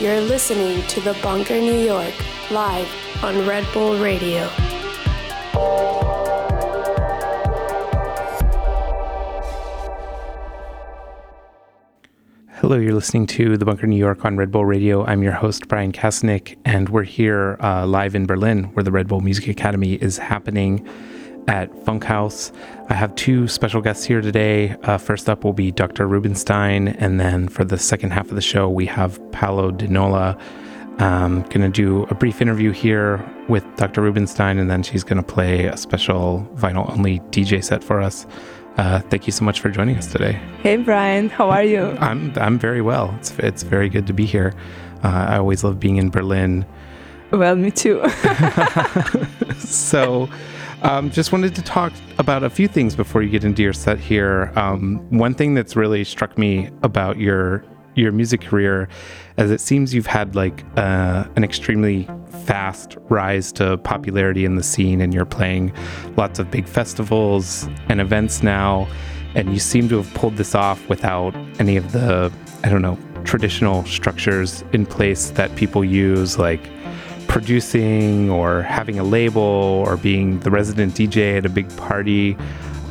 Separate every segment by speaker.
Speaker 1: You're listening to The Bunker New York, live on Red Bull Radio.
Speaker 2: Hello, you're listening to The Bunker New York on Red Bull Radio. I'm your host, Bryan Kasenic, and we're here uh, live in Berlin, where the Red Bull Music Academy is happening at Funkhaus. I have two special guests here today. Uh, first up will be Dr. Rubinstein, and then for the second half of the show, we have Paolo Di Nola. I'm going to do a brief interview here with Dr. Rubinstein, and then she's going to play a special vinyl only DJ set for us. Uh, thank you so much for joining us today.
Speaker 3: Hey Bryan, how are you?
Speaker 2: I'm I'm very well. It's it's very good to be here. Uh, I always love being in Berlin.
Speaker 3: Well, me too.
Speaker 2: so, um, just wanted to talk about a few things before you get into your set here. Um, one thing that's really struck me about your your music career, as it seems you've had like uh, an extremely fast rise to popularity in the scene, and you're playing lots of big festivals and events now, and you seem to have pulled this off without any of the I don't know traditional structures in place that people use, like producing or having a label or being the resident DJ at a big party.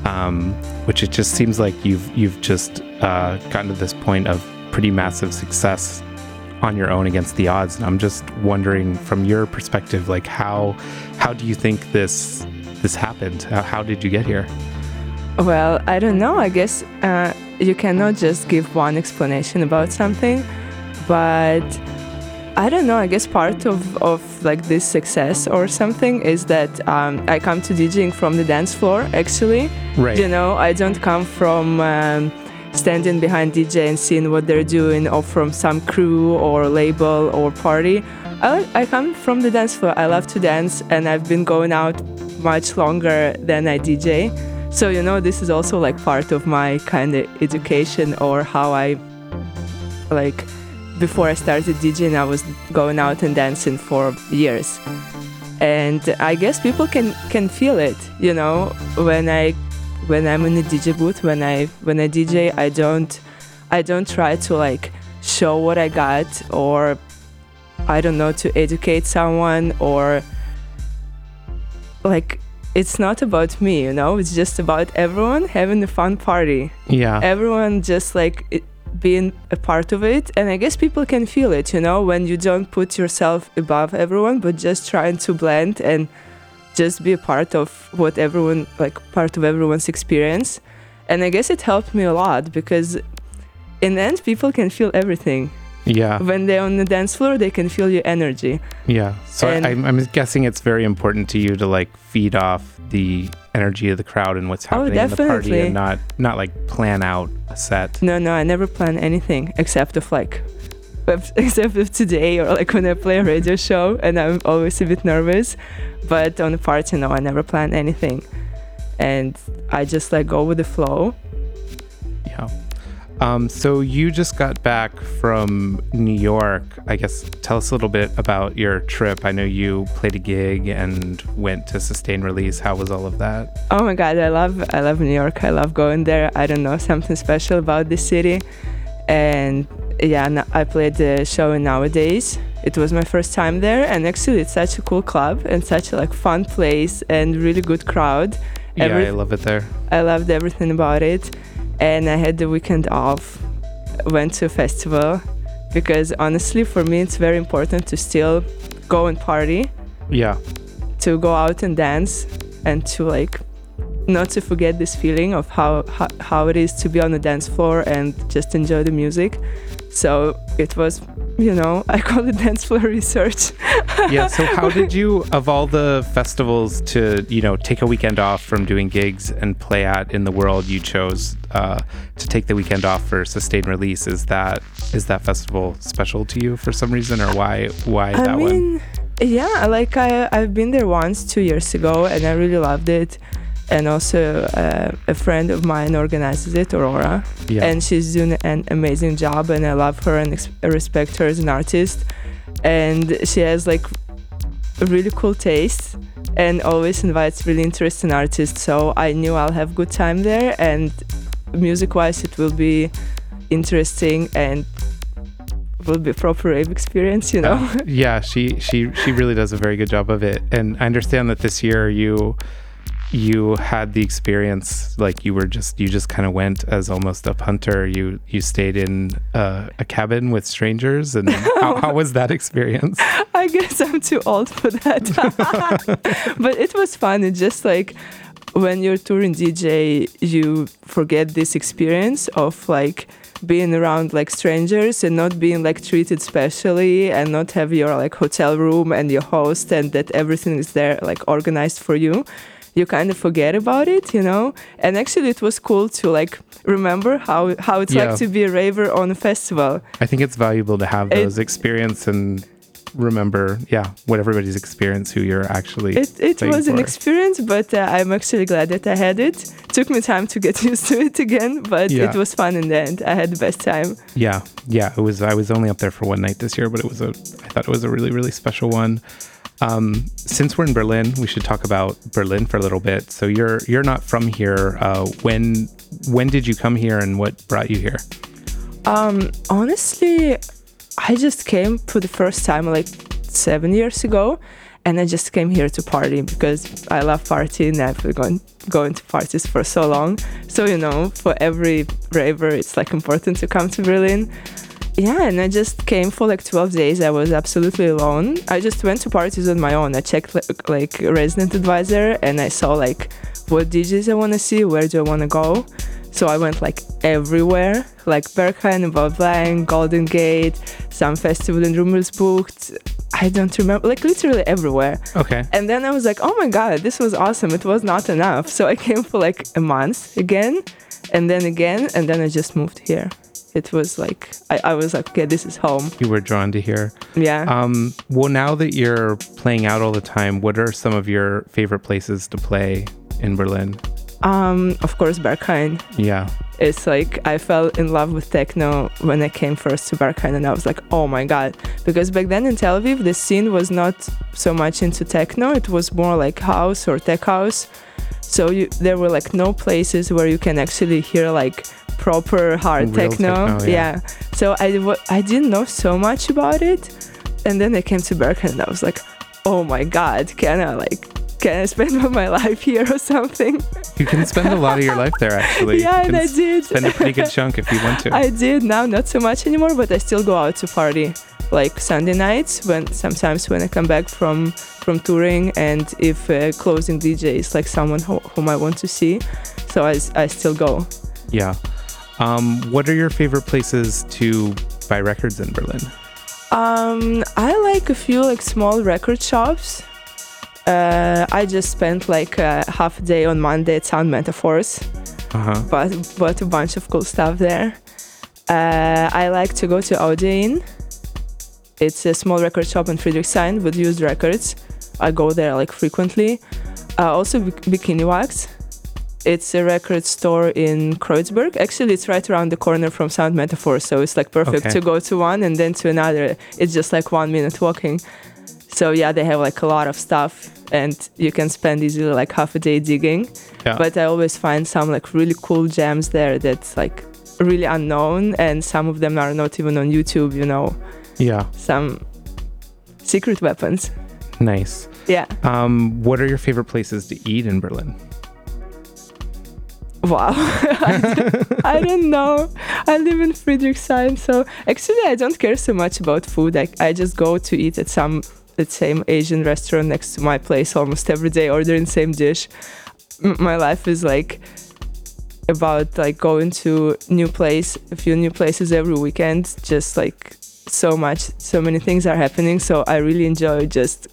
Speaker 2: Um, which it just seems like you've you've just uh, gotten to this point of pretty massive success on your own against the odds. And I'm just wondering, from your perspective, like how how do you think this this happened? How, did you get here?
Speaker 3: Well, I don't know. I guess uh, you cannot just give one explanation about something, but I don't know. I guess part of, of like this success or something is that um, I come to DJing from the dance floor. Actually,
Speaker 2: right?
Speaker 3: You know, I don't come from. Um, standing behind DJ and seeing what they're doing, or from some crew or label or party. I, I come from the dance floor. I love to dance, and I've been going out much longer than I DJ. So you know, this is also like part of my kind of education or how I like. Before I started DJing, I was going out and dancing for years, and I guess people can can feel it. You know, when I when I'm in the DJ booth, when I when I DJ, I don't I don't try to like show what I got or I don't know to educate someone or like it's not about me, you know. It's just about everyone having a fun party.
Speaker 2: Yeah.
Speaker 3: Everyone just like it, being a part of it, and I guess people can feel it, you know, when you don't put yourself above everyone, but just trying to blend and just be a part of what everyone like part of everyone's experience. And i guess it helped me a lot because in the end people can feel everything.
Speaker 2: Yeah.
Speaker 3: When they're on the dance floor they can feel your energy.
Speaker 2: Yeah. So I, i'm guessing it's very important to you to like feed off the energy of the crowd and what's
Speaker 3: Oh,
Speaker 2: happening in the party and not not like plan out a set.
Speaker 3: No no i never plan anything except of like except of today or like when i play a radio show and i'm always a bit nervous. But on a party no i never plan anything. And i just like go with the flow.
Speaker 2: Yeah um, so you just got back from New York. I guess tell us a little bit about your trip. I know you played a gig and went to Sustain Release. How was all of that?
Speaker 3: Oh my god, I love I love New York. I love going there. I don't know something special about this city. And yeah, I played the show in nowadays. It was my first time there, and actually, it's such a cool club and such a like fun place and really good crowd.
Speaker 2: Yeah, I love it there.
Speaker 3: I loved everything about it, and I had the weekend off. Went to a festival because honestly, for me, it's very important to still go and party.
Speaker 2: Yeah,
Speaker 3: to go out and dance and to like not to forget this feeling of how, how how it is to be on the dance floor and just enjoy the music. So it was you know i call it dance floor research
Speaker 2: yeah. So how did you, of all the festivals to you know take a weekend off from doing gigs and play at in the world, you chose uh, to take the weekend off for Sustain Release? Is that is that festival special to you for some reason, or why why
Speaker 3: i
Speaker 2: that one?
Speaker 3: yeah like I, i've been there once two years ago and i really loved it and also uh, a friend of mine organizes it aurora
Speaker 2: Yeah.
Speaker 3: and she's doing an amazing job and i love her and ex- respect her as an artist and she has like a really cool taste and always invites really interesting artists so i knew i'll have good time there and music wise it will be interesting and will be proper rave experience, you know.
Speaker 2: Uh, yeah, she she she really does a very good job of it. And I understand that this year you you had the experience like you were just you just kind of went as almost a punter. You you stayed in uh, a cabin with strangers and how, how was that experience?
Speaker 3: I guess i'm too old for that. But it was fun. It's just like when you're touring dj you forget this experience of like being around like strangers and not being like treated specially and not have your like hotel room and your host and that everything is there like organized for you you kind of forget about it, you know. And actually, it was cool to like remember how how it's yeah. like to be a raver on a festival.
Speaker 2: I think it's valuable to have those experience and remember, yeah, what everybody's experience, who you're actually.
Speaker 3: It, it was for. an experience, but uh, I'm actually glad that I had it. Took me time to get used to it again, but yeah. it was fun in the end. I had the best time.
Speaker 2: Yeah, yeah, it was. I was only up there for one night this year, but it was a. I thought it was a really, really special one. Um, since we're in Berlin, we should talk about Berlin for a little bit. So you're you're not from here. Uh, when when did you come here, and what brought you here?
Speaker 3: Um, honestly, I just came for the first time like seven years ago, and I just came here to party because I love partying. I've been going going to parties for so long. So you know, for every raver, it's like important to come to Berlin yeah, and I just came for like 12 days. I was absolutely alone. I just went to parties on my own. I checked like, like resident advisor and I saw like what DJs I want to see, where do I want to go. So I went like everywhere, like Berghain, about blank, Golden Gate, some festival in Rummelsbucht. I don't remember, like literally everywhere.
Speaker 2: Okay.
Speaker 3: And then I was like, oh my God, this was awesome. It was not enough. So I came for like a month again, and then again, and then I just moved here it was like I, I was like, okay, this is home.
Speaker 2: You were drawn to here.
Speaker 3: Yeah.
Speaker 2: Um, well, now that you're playing out all the time, what are some of your favorite places to play in Berlin?
Speaker 3: Um, of course, Berghain.
Speaker 2: Yeah.
Speaker 3: It's like I fell in love with techno when I came first to Berghain, and I was like, oh my god! Because back then in Tel Aviv, the scene was not so much into techno; it was more like house or tech house. So you, there were like no places where you can actually hear like proper hard techno. techno yeah. yeah. So I w- I didn't know so much about it, and then I came to Berghain and I was like, oh my god, can I like can I spend my life here or something?
Speaker 2: You can spend a lot of your life there, actually.
Speaker 3: yeah, and I did.
Speaker 2: Spend a pretty good chunk if you want to.
Speaker 3: I did. Now, not so much anymore, but I still go out to party, like Sunday nights. When sometimes when I come back from from touring, and if uh, closing DJ is like someone who, whom I want to see, so I, I still go.
Speaker 2: Yeah. Um, what are your favorite places to buy records in Berlin?
Speaker 3: Um, I like a few like small record shops. Uh, I just spent like a half a day on Monday at Sound Metaphors. Uh-huh. Bought, bought a bunch of cool stuff there. Uh, I like to go to Audioin. It's a small record shop in Friedrichshain with used records. I go there like frequently. Uh, also, Bikini Wax it's a record store in Kreuzberg. Actually, it's right around the corner from Sound Metaphor, so it's like perfect okay. to go to one and then to another. It's just like one minute walking. So yeah, they have like a lot of stuff, and you can spend easily like half a day digging. Yeah. But I always find some like really cool gems there that's like really unknown, and some of them are not even on YouTube. You know.
Speaker 2: Yeah.
Speaker 3: Some secret weapons.
Speaker 2: Nice.
Speaker 3: Yeah.
Speaker 2: Um, what are your favorite places to eat in Berlin?
Speaker 3: Wow. I don't know. I live in Friedrichshain, so actually I don't care so much about food. I, I just go to eat at some the same Asian restaurant next to my place almost every day, ordering same dish. M- my life is like about like going to new place, a few new places every weekend. Just like so much, so many things are happening. So I really enjoy just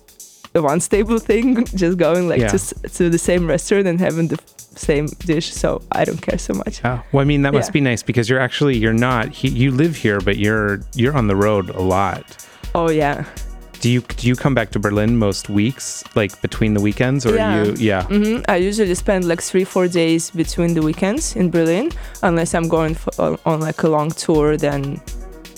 Speaker 3: the one stable thing, just going like yeah. to to the same restaurant and having the same dish, so I don't care so much.
Speaker 2: Yeah. Well, I mean, that must be nice because you're actually you're not he, you live here, but you're you're on the road a lot.
Speaker 3: Oh yeah.
Speaker 2: Do you do you come back to Berlin most weeks, like between the weekends, or
Speaker 3: yeah.
Speaker 2: you? Yeah.
Speaker 3: Mm-hmm. I usually spend like three four days between the weekends in Berlin, unless I'm going for, on, like a long tour. Then,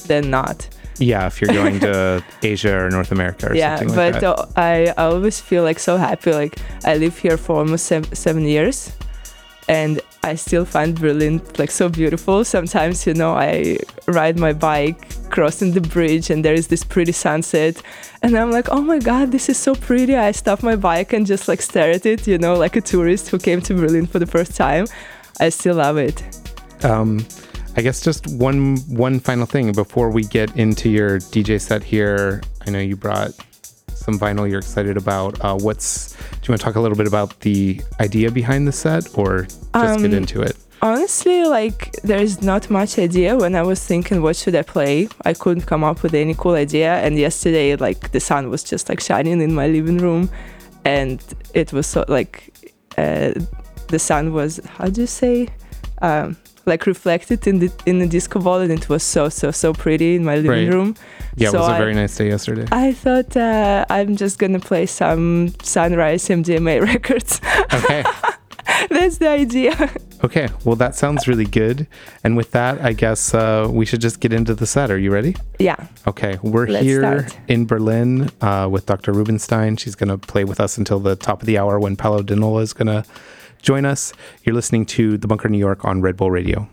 Speaker 3: then not.
Speaker 2: Yeah, if you're going to Asia or North America or yeah, something like
Speaker 3: but uh, I, I always feel like so happy. Like I live here for almost seven, seven years, and I still find Berlin like so beautiful. Sometimes, you know, I ride my bike crossing the bridge and there is this pretty sunset and i'm like oh my god this is so pretty i stop my bike and just like stare at it you know like a tourist who came to berlin for the first time i still love it
Speaker 2: um, I guess just one one final thing before we get into your DJ set here. I know you brought some vinyl you're excited about. Uh, what's do you want to talk a little bit about the idea behind the set, or just um, get into it?
Speaker 3: Honestly, like there's not much idea. When I was thinking what should I play, I couldn't come up with any cool idea. And yesterday, like the sun was just like shining in my living room, and it was so like uh, the sun was how do you say? Um, like reflected in the in the disco ball, and it was so so so pretty in my living right. room.
Speaker 2: Yeah, so it was a very nice day yesterday.
Speaker 3: I thought uh, I'm just gonna play some Sunrise MDMA records.
Speaker 2: Okay.
Speaker 3: That's the idea.
Speaker 2: Okay, well, that sounds really good. And with that, I guess uh, we should just get into the set. Are you ready?
Speaker 3: Yeah.
Speaker 2: Okay, we're Let's here start. in Berlin uh, with Dr. Rubinstein. She's going to play with us until the top of the hour when Paolo Di Nola is going to Join us. You're listening to The Bunker New York on Red Bull Radio.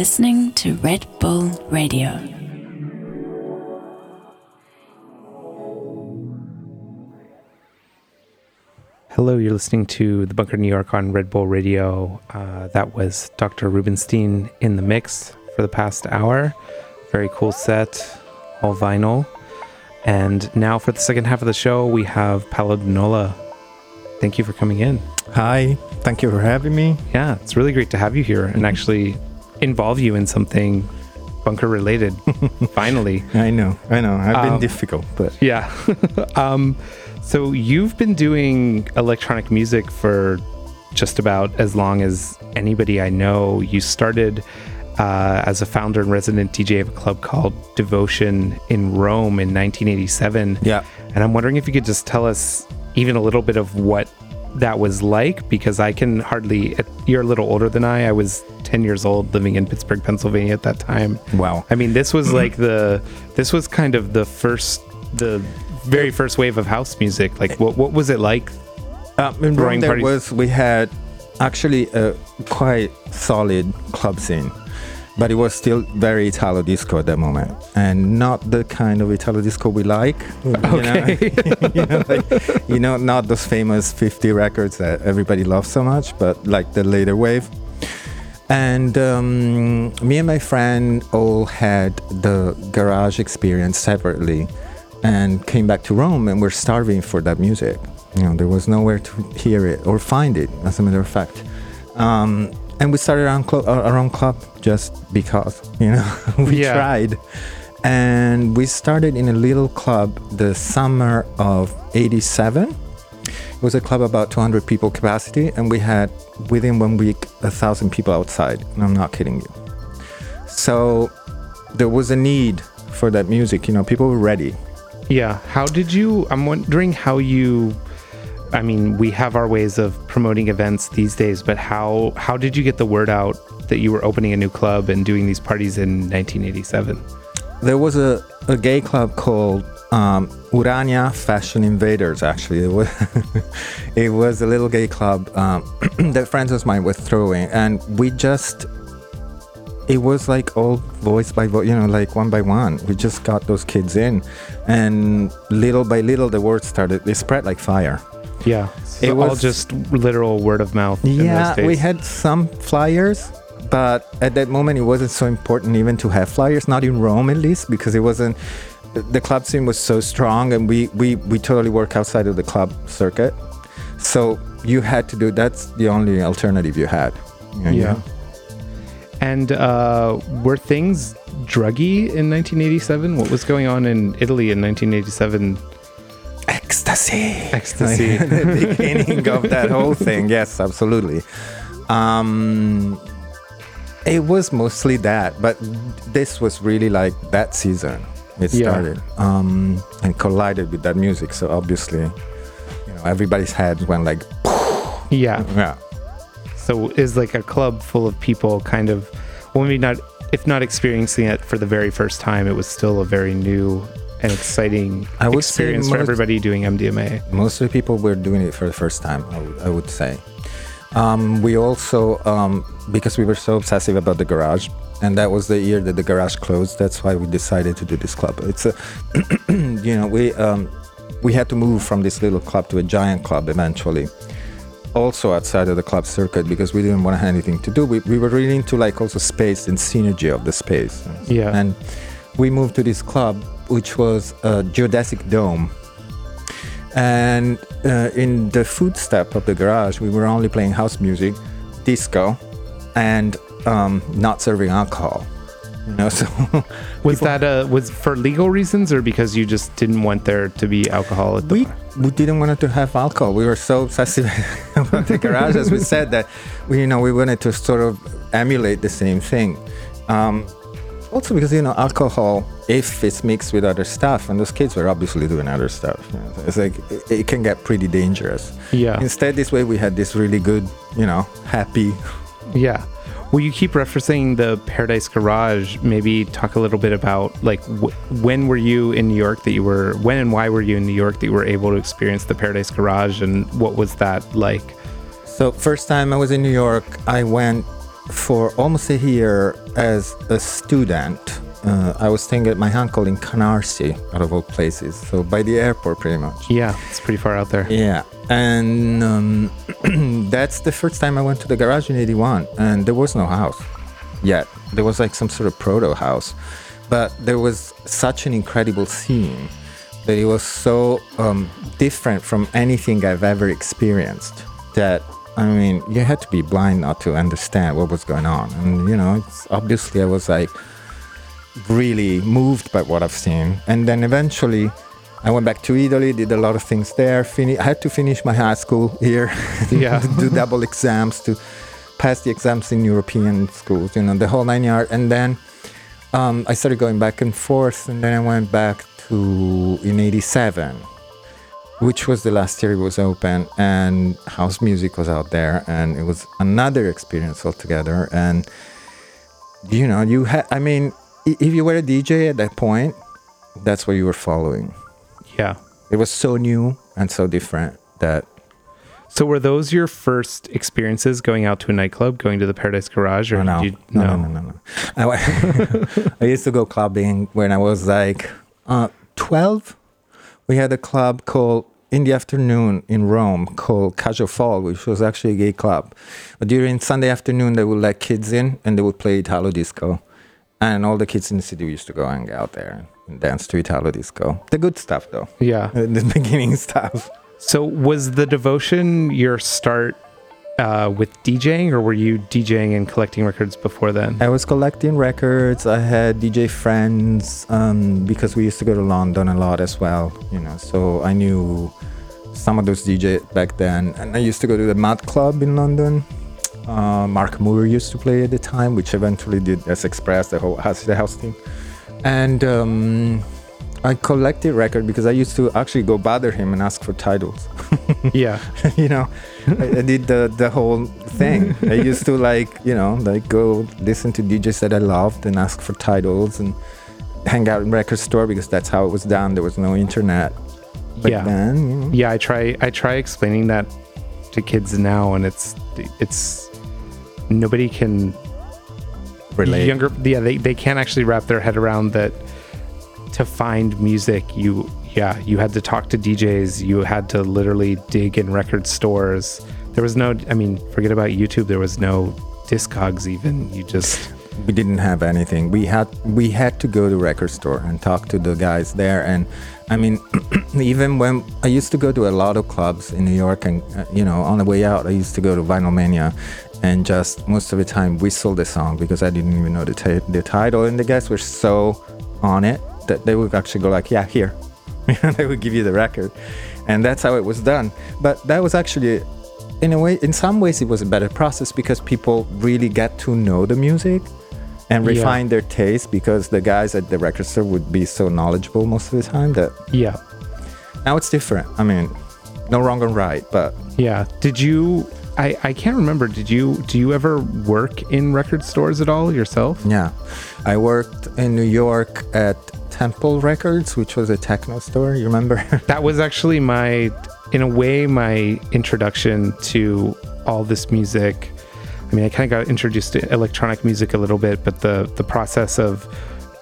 Speaker 4: Listening to Red Bull Radio.
Speaker 2: Hello, you're listening to The Bunker New York on Red Bull Radio. Uh, that was Dr. Rubinstein in the mix for the past hour. Very cool set, all vinyl. And now for the second half of the show, we have Paolo Nola. Thank you for coming in.
Speaker 5: Hi, thank you for having me.
Speaker 2: Yeah, it's really great to have you here and actually involve you in something bunker related. Finally.
Speaker 5: I know, I know. I've been
Speaker 2: Um,
Speaker 5: difficult, but
Speaker 2: Yeah. um, so you've been doing electronic music for just about as long as anybody I know. You started uh, as a founder and resident DJ of a club called Devotion in Rome in 1987.
Speaker 5: yeah.
Speaker 2: And I'm wondering if you could just tell us even a little bit of what that was like, because I can hardly. You're a little older than I. I was 10 years old, living in Pittsburgh, Pennsylvania at that time.
Speaker 5: Wow.
Speaker 2: I mean, this was like the. This was kind of the first, the very first wave of house music. Like, what what was it like?
Speaker 5: Uh, in Rome, there
Speaker 2: parties.
Speaker 5: was we had actually a quite solid club scene, but it was still very Italo disco at that moment, and not the kind of Italo disco we like. You
Speaker 2: Okay.
Speaker 5: know, you know, like, you know, not those famous 50 records that everybody loves so much, but like the later wave. And um, me and my friend all had the garage experience separately and came back to Rome and we're starving for that music. You know, there was nowhere to hear it or find it, as a matter of fact. Um, and we started our own, cl- our own club just because, you know, we
Speaker 2: Yeah.
Speaker 5: tried. And we started in a little club the summer of 87. Was a club about 200 people capacity, and we had within one week a thousand people outside. And I'm not kidding you. So there was a need for that music. You know, people were ready.
Speaker 2: Yeah. How did you? I'm wondering how you. I mean, we have our ways of promoting events these days, but how how did you get the word out that you were opening a new club and doing these parties in 1987?
Speaker 5: There was a, a gay club called um, Urania Fashion Invaders. Actually, it was it was a little gay club um, that friends of mine were throwing, and we just it was like all voice by voice, you know, like one by one. We just got those kids in, and little by little, the word started. It spread like fire.
Speaker 2: Yeah. So
Speaker 5: It was all
Speaker 2: just literal word of mouth.
Speaker 5: Yeah, we had some flyers, but at that moment it wasn't so important even to have flyers, not in Rome at least, because it wasn't. The club scene was so strong, and we we we totally work outside of the club circuit. So you had to do. That's the only alternative you had. you know,
Speaker 2: Yeah. And uh, were things druggy in 1987? What was going on in Italy in 1987?
Speaker 5: Ecstasy.
Speaker 2: Ecstasy.
Speaker 5: the beginning of that whole thing. Yes, absolutely. Um, it was mostly that, but this was really like that season. It
Speaker 2: Yeah.
Speaker 5: started um, and collided with that music. So obviously, you know, everybody's head went like,
Speaker 2: Yeah.
Speaker 5: yeah.
Speaker 2: So is like a club full of people kind of, well, maybe not, if not experiencing it for the very first time, it was still a very new and exciting
Speaker 5: I
Speaker 2: experience for everybody doing MDMA.
Speaker 5: Most of the people were doing it for the first time, I would, would say. Um, we also, um, because we were so obsessive about the garage, and that was the year that the garage closed. That's why we decided to do this club. It's a, you know, we um, we had to move from this little club to a giant club eventually. Also outside of the club circuit because we didn't want to have anything to do. We, we were really into like also space and synergy of the space.
Speaker 2: Yeah.
Speaker 5: And we moved to this club, which was a geodesic dome. And uh, in the footstep of the garage, we were only playing house music, disco, and um, not serving alcohol. You know, so
Speaker 2: Was that uh was for legal reasons or because you just didn't want there to be alcohol at the
Speaker 5: we
Speaker 2: bar?
Speaker 5: we didn't want to have alcohol. We were so obsessive about the garage, as we said, that we you know we wanted to sort of emulate the same thing. Um, also because you know alcohol, if it's mixed with other stuff, and those kids were obviously doing other stuff, you know, it's like it, it can get pretty dangerous.
Speaker 2: Yeah.
Speaker 5: Instead, this way we had this really good, you know, happy.
Speaker 2: Yeah. Well, you keep referencing the Paradise Garage. Maybe talk a little bit about like wh- when were you in New York that you were when and why were you in New York that you were able to experience the Paradise Garage and what was that like?
Speaker 5: So first time I was in New York, I went for almost a year as a student. Uh, I was staying at my uncle in Canarsie, out of all places, so by the airport, pretty much.
Speaker 2: Yeah, it's pretty far out there.
Speaker 5: Yeah, and um, that's the first time I went to the garage in '81, and there was no house yet. There was like some sort of proto house, but there was such an incredible scene that it was so um, different from anything I've ever experienced that I mean, you had to be blind not to understand what was going on. And, you know, it's obviously I was like really moved by what I've seen. And then eventually I went back to Italy, did a lot of things there. Fini- I had to finish my high school here,
Speaker 2: Yeah.
Speaker 5: do double exams to pass the exams in European schools, you know, the whole nine yards. And then um, I started going back and forth. And then I went back to in 87 which was the last year it was open and house music was out there and it was another experience altogether and you know you had i mean if you were a dj at that point that's what you were following
Speaker 2: Yeah.
Speaker 5: it was so new and so different that
Speaker 2: So were those your first experiences going out to a nightclub, going to the Paradise Garage, or
Speaker 5: no
Speaker 2: you,
Speaker 5: no no no no no I, I used to go clubbing when i was like uh, 12 we had a club called in the afternoon in Rome called Casual Fall, which was actually a gay club. But during Sunday afternoon, they would let kids in and they would play Italo disco. And all the kids in the city used to go hang out there and dance to Italo disco. The good stuff, though.
Speaker 2: Yeah.
Speaker 5: The beginning stuff.
Speaker 2: So was the devotion your start uh, with DJing, or were you DJing and collecting records before then?
Speaker 5: I was collecting records. I had DJ friends um, because we used to go to London a lot as well, you know. So I knew some of those DJ back then, and I used to go to the Mud Club in London. Uh, Mark Moore used to play at the time, which eventually did S'Express, the whole house, the house team. And um, I collected record because I used to actually go bother him and ask for titles.
Speaker 2: yeah.
Speaker 5: you know I, I did the the whole thing i used to like you know like go listen to djs that i loved and ask for titles and hang out in record store because that's how it was done there was no internet back
Speaker 2: Yeah.
Speaker 5: then you know.
Speaker 2: Yeah, I try I try explaining that to kids now and it's it's nobody can
Speaker 5: Relate.
Speaker 2: younger yeah, they, they can't actually wrap their head around that to find music you yeah, you had to talk to DJs, you had to literally dig in record stores. There was no I mean, forget about YouTube, there was no discogs even. You just
Speaker 5: we didn't have anything we had we had to go to record store and talk to the guys there and i mean even when i used to go to a lot of clubs in new york and uh, you know on the way out i used to go to vinyl mania and just most of the time whistle the song because i didn't even know the, ti- the title and the guys were so on it that they would actually go like yeah here they would give you the record and that's how it was done but that was actually in a way in some ways it was a better process because people really get to know the music and
Speaker 2: Yeah.
Speaker 5: refine their taste because the guys at the record store would be so knowledgeable most of the time that
Speaker 2: yeah.
Speaker 5: now it's different i mean no wrong or right but
Speaker 2: Yeah. Did you I, I can't remember. Did you do you ever work in record stores at all yourself?
Speaker 5: yeah i worked in new york at temple records which was a techno store you remember
Speaker 2: That was actually my in a way my introduction to all this music. I mean, I kind of got introduced to electronic music a little bit, but the the process of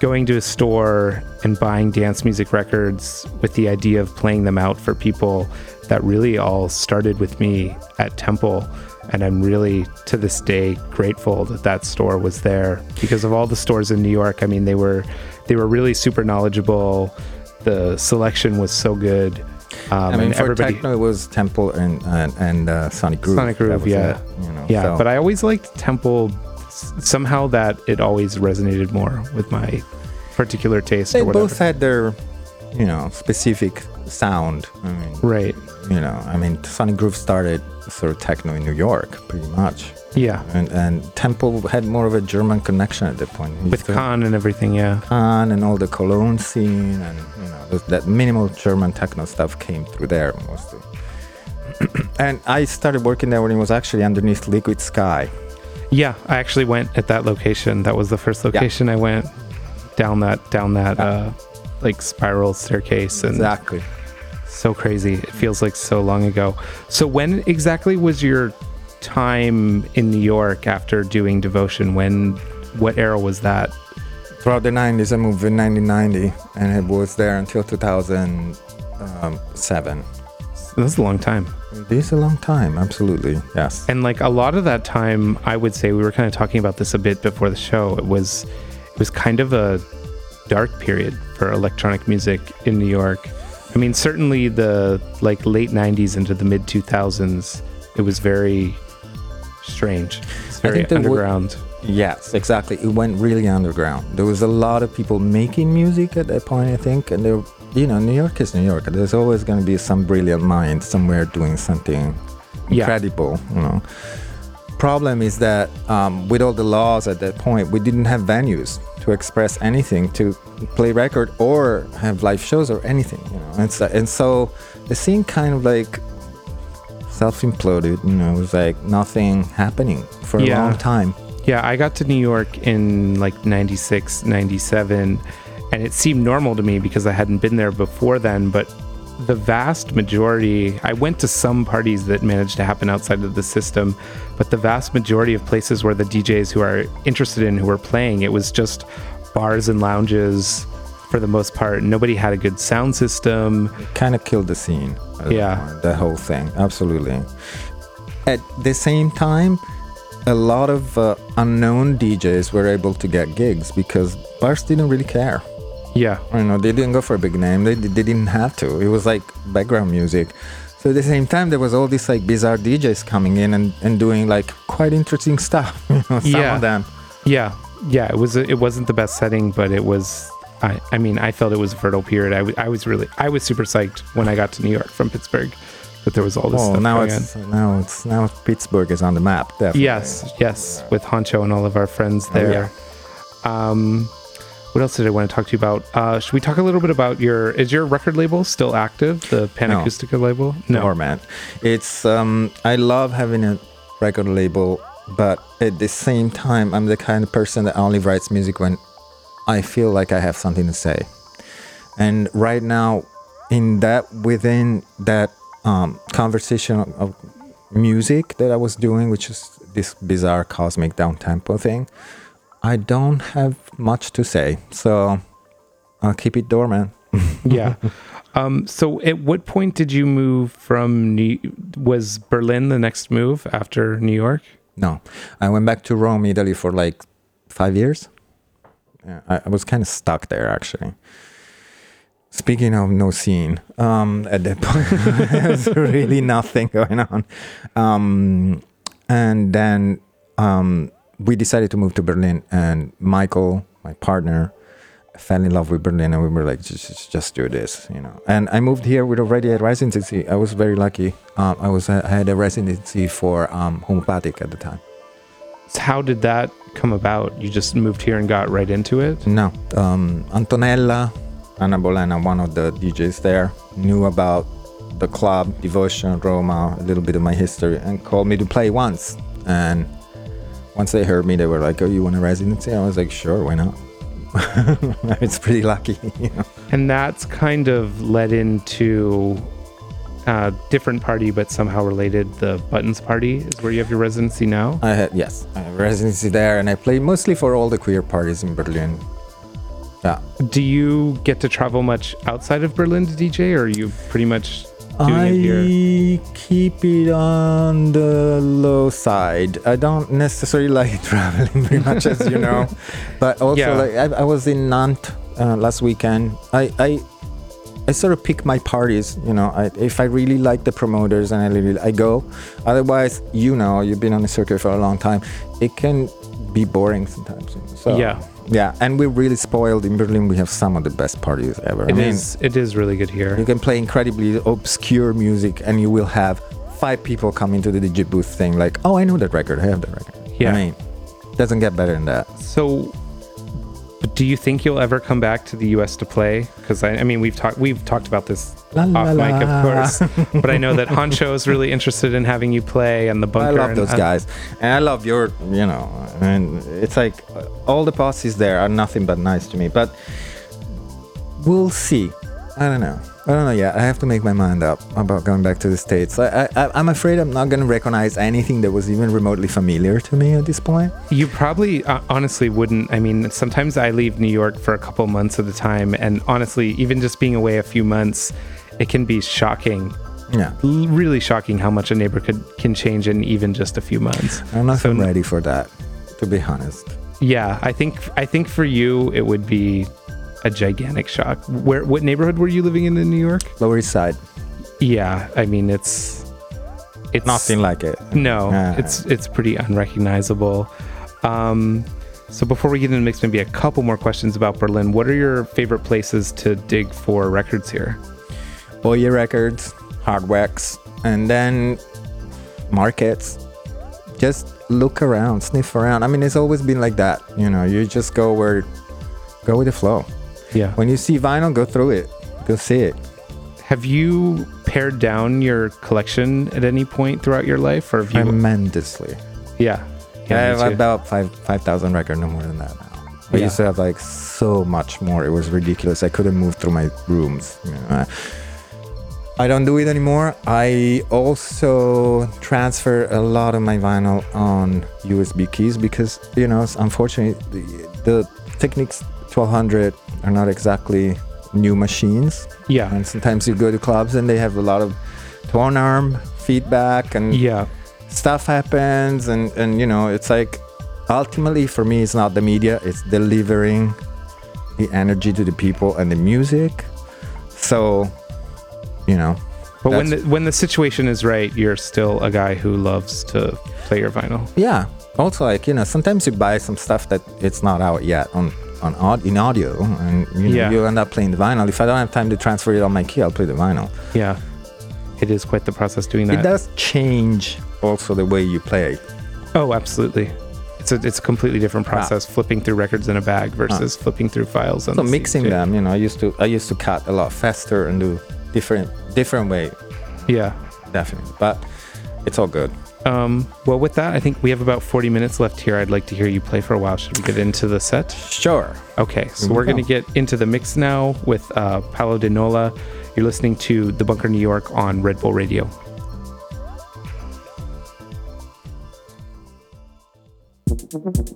Speaker 2: going to a store and buying dance music records with the idea of playing them out for people that really all started with me at Temple and I'm really to this day grateful that that store was there. Because of all the stores in New York I mean they were they were really super knowledgeable. The selection was so good. Um,
Speaker 5: i mean for
Speaker 2: everybody
Speaker 5: techno it was temple and and, and uh, sonic groove.
Speaker 2: Sonic Groove, yeah.
Speaker 5: you know,
Speaker 2: yeah
Speaker 5: so-
Speaker 2: but I always liked Temple. Somehow that it always resonated more with my particular taste
Speaker 5: they
Speaker 2: or whatever.
Speaker 5: both had their you know specific sound i mean.
Speaker 2: Right
Speaker 5: you know i mean sonic groove started sort of techno in new york pretty much
Speaker 2: yeah
Speaker 5: and and temple had more of a german connection at that point
Speaker 2: with
Speaker 5: to-
Speaker 2: Khan and everything yeah
Speaker 5: Khan and all the Cologne scene and you know that minimal German techno stuff came through there mostly. and I started working there when it was actually underneath Liquid Sky.
Speaker 2: Yeah, I actually went at that location. That was the first location I went down that down that uh like spiral staircase and
Speaker 5: Exactly.
Speaker 2: So crazy. It feels like so long ago. So when exactly was your time in New York after doing Devotion? When, what era was that?
Speaker 5: Throughout the 90s, I moved in 1990, and it was there until 2007.
Speaker 2: Um, That's a long time.
Speaker 5: It is a long time, absolutely. Yes.
Speaker 2: And like a lot of that time, I would say we were kind of talking about this a bit before the show. It was, it was kind of a dark period for electronic music in New York. I mean, certainly the like late '90s into the mid 2000s, it was very strange. It's very
Speaker 5: there were-
Speaker 2: underground.
Speaker 5: Yes, exactly. It went really underground. There was a lot of people making music at that point, I think, and there, you know, New York is New York. There's always going to be some brilliant mind somewhere doing something
Speaker 2: Yeah.
Speaker 5: incredible. You know. Problem is that um, with all the laws at that point, we didn't have venues to express anything, to play record or have live shows or anything. You know, and so, and so the scene kind of like self imploded. You know, it was like nothing happening for a
Speaker 2: Yeah.
Speaker 5: long time.
Speaker 2: Yeah, I got to New York in like 96, 97, and it seemed normal to me because I hadn't been there before then. But the vast majority, I went to some parties that managed to happen outside of the system, but the vast majority of places where the DJs who are interested in who were playing, it was just bars and lounges for the most part. Nobody had a good sound system.
Speaker 5: kind of killed the scene. that
Speaker 2: Yeah.
Speaker 5: the whole thing, absolutely. At the same time, a lot of uh, unknown DJs were able to get gigs because bars didn't really care.
Speaker 2: Yeah.
Speaker 5: You know, they didn't go for a big name. They, they didn't have to. It was like background music. So at the same time, there was all these like bizarre DJs coming in and, and doing like quite interesting stuff. You know, some
Speaker 2: Yeah.
Speaker 5: of them.
Speaker 2: Yeah, yeah. It was. It wasn't the best setting, but it was. I. I mean, I felt it was a fertile period. I, w- I was really. I was super psyched when I got to New York from Pittsburgh, that there was all this
Speaker 5: Oh,
Speaker 2: stuff
Speaker 5: now it's now it's now Pittsburgh is on the map. Definitely.
Speaker 2: Yes, yes, with Honcho and all of our friends
Speaker 5: Oh,
Speaker 2: there. Um, what else did I want to talk to you about? Uh, should we talk a little bit about your? Is your record label still active? The
Speaker 5: No.
Speaker 2: Label?
Speaker 5: No, Or man. It's um, I love having a record label, but at the same time, I'm the kind of person that only writes music when I feel like I have something to say. And right now, in that within that um, conversation of, of music that I was doing, which is this bizarre cosmic down tempo thing, I don't have much to say. So I'll keep it dormant.
Speaker 2: yeah. Um, so, at what point did you move from New? Was Berlin the next move after New York?
Speaker 5: No, I went back to Rome, Italy for like five years. Yeah, I, I was kind of stuck there actually. Speaking of no scene, um, at that point, there's really nothing going on. Um, and then um, we decided to move to Berlin, and Michael, my partner, fell in love with Berlin, and we were like, just, just, do this, you know. And I moved here with already a residency. I was very lucky. Um, I was I had a residency for um, Homopatik at the time.
Speaker 2: So how did that come about? You just moved here and got right into it?
Speaker 5: No, um, Antonella, Anna Bolena, one of the DJs there, knew about the club, Devotion, Roma, a little bit of my history, and called me to play once. And once they heard me, they were like, "Oh, you want a residency?" I was like, "Sure, why not?" it's pretty lucky, you know.
Speaker 2: And that's kind of led into a different party, but somehow related. The Buttons Party is where you have your residency now.
Speaker 5: I had yes, I have residency there, and I play mostly for all the queer parties in Berlin. Yeah,
Speaker 2: Do you get to travel much outside of Berlin to DJ, or are you pretty much doing it here?
Speaker 5: I keep it on the low side. I don't necessarily like traveling very much, as you know. But also,
Speaker 2: Yeah.
Speaker 5: like I, I was in Nantes uh, last weekend. I, I I sort of pick my parties. You know, I, if I really like the promoters and I really I go. Otherwise, you know, you've been on the circuit for a long time. It can be boring sometimes. So
Speaker 2: Yeah.
Speaker 5: Yeah, and we're really spoiled in Berlin. We have some of the best parties ever.
Speaker 2: It
Speaker 5: I mean,
Speaker 2: is. It is really good here.
Speaker 5: you can play incredibly obscure music and you will have five people come into the DJ booth saying like, "Oh, I know that record. I have that record."
Speaker 2: Yeah.
Speaker 5: I mean, it doesn't get better than that.
Speaker 2: So, do you think you'll ever come back to the U.S. to play? Because I, I mean, we've talked we've talked about this
Speaker 5: La, la,
Speaker 2: off mic, of course. but I know that Honcho is really interested in having you play, and the bunker.
Speaker 5: I
Speaker 2: bunker.
Speaker 5: love
Speaker 2: and-
Speaker 5: those guys, and I love your, you know, and it's like all the bosses there are nothing but nice to me. But we'll see. I don't know. I don't know yet. I have to make my mind up about going back to the states. I, I, I'm afraid I'm not going to recognize anything that was even remotely familiar to me at this point.
Speaker 2: You probably uh, honestly wouldn't. I mean, sometimes I leave New York for a couple months at a time, and honestly, even just being away a few months, it can be shocking.
Speaker 5: Yeah,
Speaker 2: Really shocking how much a neighborhood can change in even just a few months.
Speaker 5: I'm not
Speaker 2: So-
Speaker 5: ready for that, to be honest.
Speaker 2: Yeah, I think I think for you it would be a gigantic shock. Where what neighborhood were you living in in New York?
Speaker 5: Lower East Side,
Speaker 2: Yeah, I mean it's it's
Speaker 5: nothing like it.
Speaker 2: No,
Speaker 5: Yeah.
Speaker 2: it's it's pretty unrecognizable. Um, so before we get into the mix, maybe a couple more questions about Berlin. What are your favorite places to dig for records here?
Speaker 5: Oye Records, Hardwax, and then markets. Just look around, sniff around. I mean, it's always been like that. You know, you just go where, go with the flow.
Speaker 2: Yeah.
Speaker 5: When you see vinyl, go through it, go see it.
Speaker 2: Have you pared down your collection at any point throughout your life, or have you?
Speaker 5: Tremendously.
Speaker 2: yeah. yeah I have
Speaker 5: about five five thousand record, no more than that now. I
Speaker 2: Yeah.
Speaker 5: used to have like so much more. It was ridiculous. I couldn't move through my rooms. You know, I, I don't do it anymore. I also transfer a lot of my vinyl on USB keys because you know, unfortunately, the, the Technics 1200 are not exactly new machines.
Speaker 2: yeah.
Speaker 5: And sometimes you go to clubs and they have a lot of tone arm feedback and
Speaker 2: Yeah.
Speaker 5: stuff happens and and you know it's like ultimately for me it's not the media it's delivering the energy to the people and the music so you know
Speaker 2: But when the when the situation is right, you're still a guy who loves to play your vinyl.
Speaker 5: yeah also like you know sometimes you buy some stuff that it's not out yet on on aud- in audio and you know
Speaker 2: Yeah.
Speaker 5: you end up playing the vinyl if i don't have time to transfer it on my key i'll play the vinyl
Speaker 2: Yeah. It is quite the process doing that.
Speaker 5: it does change also the way you play
Speaker 2: Oh, absolutely. It's a it's a completely different ah. process flipping through records in a bag ah. versus flipping through files.
Speaker 5: So
Speaker 2: the
Speaker 5: mixing them you know i used to i used to cut a lot faster and do different different way
Speaker 2: Yeah.
Speaker 5: definitely but it's all good
Speaker 2: Um, well, with that, I think we have about 40 minutes left here. I'd like to hear you play for a while. Should we get into the set?
Speaker 5: sure
Speaker 2: Okay, so
Speaker 5: Here we
Speaker 2: we're going to get into the mix now with uh, Paolo Di Nola. You're listening to The Bunker New York on Red Bull Radio.
Speaker 6: I'm so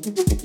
Speaker 6: grateful.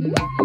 Speaker 4: Radio.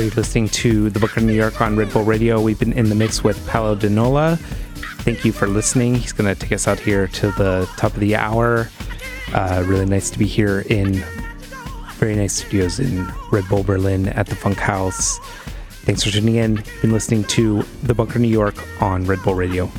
Speaker 2: You're listening to The Bunker New York on Red Bull Radio. We've been in the mix with Paolo Di Nola. Thank you for listening. He's going to take us out here to the top of the hour. Uh, really nice to be here in very nice studios in Red Bull Berlin at the Funkhaus. Thanks for tuning in. You've been listening to The Bunker New York on Red Bull Radio.